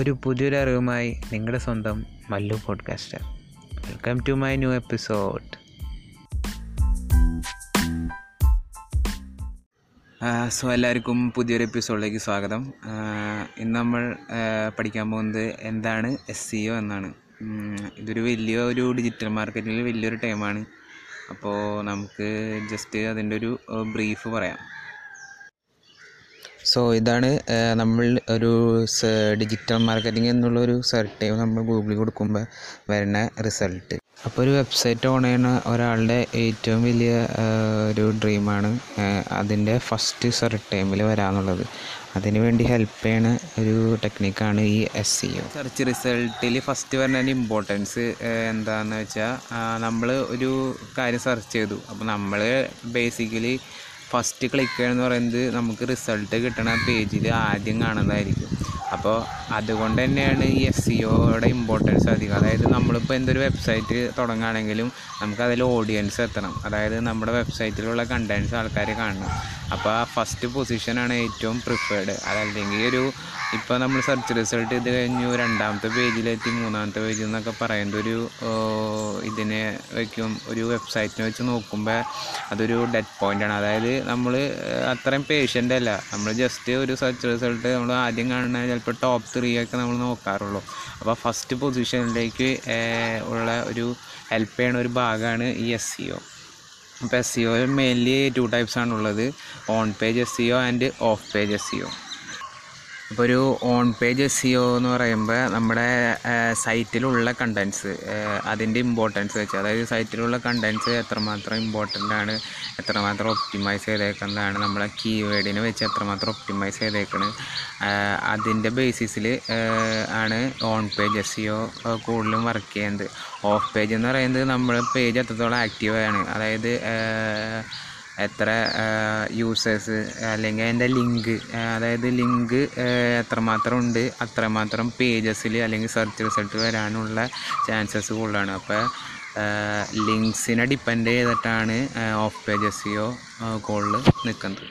ഒരു പുതിയൊരു അറിവുമായി നിങ്ങളുടെ സ്വന്തം Mallu podcaster welcome to my new episode so എല്ലാവർക്കും പുതിയൊരു എപ്പിസോഡിലേക്ക് സ്വാഗതം. ഇന്ന് നമ്മൾ പഠിക്കാൻ പോകുന്നത് എന്താണ് എസ് സി ഒ എന്നാണ്. ഇതൊരു വലിയ ഒരു ഡിജിറ്റൽ മാർക്കറ്റിൽ വലിയൊരു ടൈമാണ് അപ്പോൾ നമുക്ക് ജസ്റ്റ് അതിന്റെ ഒരു ബ്രീഫ് പറയാം. സോ ഇതാണ് നമ്മൾ ഒരു ഡിജിറ്റൽ മാർക്കറ്റിംഗ് എന്നുള്ളൊരു ഒരു സെർച്ച് നമ്മൾ ഗൂഗിളിൽ കൊടുക്കുമ്പോൾ വരുന്ന റിസൾട്ട് അപ്പോൾ ഒരു വെബ്സൈറ്റ് ഓൺ ചെയ്യുന്ന ഒരാളുടെ ഏറ്റവും വലിയ ഒരു ഡ്രീമാണ് അതിന്റെ ഫസ്റ്റ് സെർച്ച് ടൈമിൽ വരാമെന്നുള്ളത് അതിന് വേണ്ടി ഹെൽപ്പ് ചെയ്യണ ഒരു ടെക്നിക്കാണ് ഈ എസ് സി ഒ സെർച്ച് റിസൾട്ടിൽ ഫസ്റ്റ് വരുന്നതിന്റെ ഇമ്പോർട്ടൻസ് എന്താണെന്ന് വെച്ചാൽ നമ്മൾ ഒരു കാര്യം സെർച്ച് ചെയ്തു. അപ്പോൾ നമ്മൾ ബേസിക്കലി ഫസ്റ്റ് ക്ലിക്ക് ചെയ്യുകയെന്ന് പറയുന്നത് നമുക്ക് റിസൾട്ട് കിട്ടണ പേജിൽ ആദ്യം കാണുന്നതായിരിക്കും. അപ്പോൾ അതുകൊണ്ട് തന്നെയാണ് ഈ എസ് സി ഒയുടെ ഇമ്പോർട്ടൻസ് അധികം. അതായത് നമ്മളിപ്പോൾ എന്തൊരു വെബ്സൈറ്റ് തുടങ്ങുകയാണെങ്കിലും നമുക്ക് അതിൽ ഓഡിയൻസ് എത്തണം. അതായത് നമ്മുടെ വെബ്സൈറ്റിലുള്ള കണ്ടൻസ് ആൾക്കാർ കാണണം. അപ്പോൾ ആ ഫസ്റ്റ് പൊസിഷനാണ് ഏറ്റവും പ്രിഫേർഡ് അതല്ലെങ്കിൽ ഒരു ഇപ്പോൾ നമ്മൾ സെർച്ച് റിസൾട്ട് ഇത് കഴിഞ്ഞു രണ്ടാമത്തെ പേജിലെത്തി മൂന്നാമത്തെ പേജിൽ എന്നൊക്കെ പറയുന്നത് ഒരു ഇതിനെ വയ്ക്കും ഒരു വെബ്സൈറ്റിനെ വെച്ച് നോക്കുമ്പോൾ അതൊരു ഡെഡ് പോയിന്റാണ് അതായത് നമ്മൾ അത്രയും പേഷ്യന്റ് അല്ല. നമ്മൾ ജസ്റ്റ് ഒരു സെർച്ച് റിസൾട്ട് നമ്മൾ ആദ്യം കാണുന്ന ചിലപ്പോൾ ടോപ്പ് ത്രീ ഒക്കെ നമ്മൾ നോക്കാറുള്ളൂ. അപ്പോൾ ഫസ്റ്റ് പൊസിഷനിലേക്ക് ഉള്ള ഒരു ഹെൽപ്പ് ചെയ്യണ ഒരു ഭാഗമാണ് ഈ എസ് സി ഒ അപ്പോൾ എസ് സിഒയിൽ മെയിൻലി ടു ടൈപ്സ് ആണുള്ളത്. On page S E O and off page S E O അപ്പോൾ ഒരു on page S E O എന്ന് പറയുമ്പോൾ നമ്മുടെ സൈറ്റിലുള്ള കണ്ടൻസ് അതിന്റെ ഇമ്പോർട്ടൻസ് വെച്ച് അതായത് സൈറ്റിലുള്ള കണ്ടൻസ് എത്രമാത്രം ഇമ്പോർട്ടന്റ് ആണ് എത്രമാത്രം ഒപ്റ്റിമൈസ് ചെയ്തേക്കുന്നതാണ് നമ്മളെ കീവേഡിനെ വെച്ച് എത്രമാത്രം ഒപ്റ്റിമൈസ് ചെയ്തേക്കുന്നത് അതിന്റെ ബേസിസിൽ ആണ് on page S E O കൂടുതലും വർക്ക് ചെയ്യുന്നത്. ഓഫ് പേജ് എന്ന് പറയുന്നത് നമ്മൾ പേജ് എത്രത്തോളം ആക്റ്റീവാണ് അതായത് എത്ര യൂസേഴ്സ് അല്ലെങ്കിൽ അതിന്റെ ലിങ്ക് അതായത് ലിങ്ക് എത്രമാത്രം ഉണ്ട് അത്രമാത്രം പേജസിൽ അല്ലെങ്കിൽ സെർച്ച് റിസൾട്ട് വരാനുള്ള ചാൻസസ് കൂടുതലാണ്. അപ്പോൾ ലിങ്ക്സിനെ ഡിപ്പെൻഡ് ചെയ്തിട്ടാണ് off page S E O കോളിൽ നിൽക്കുന്നത്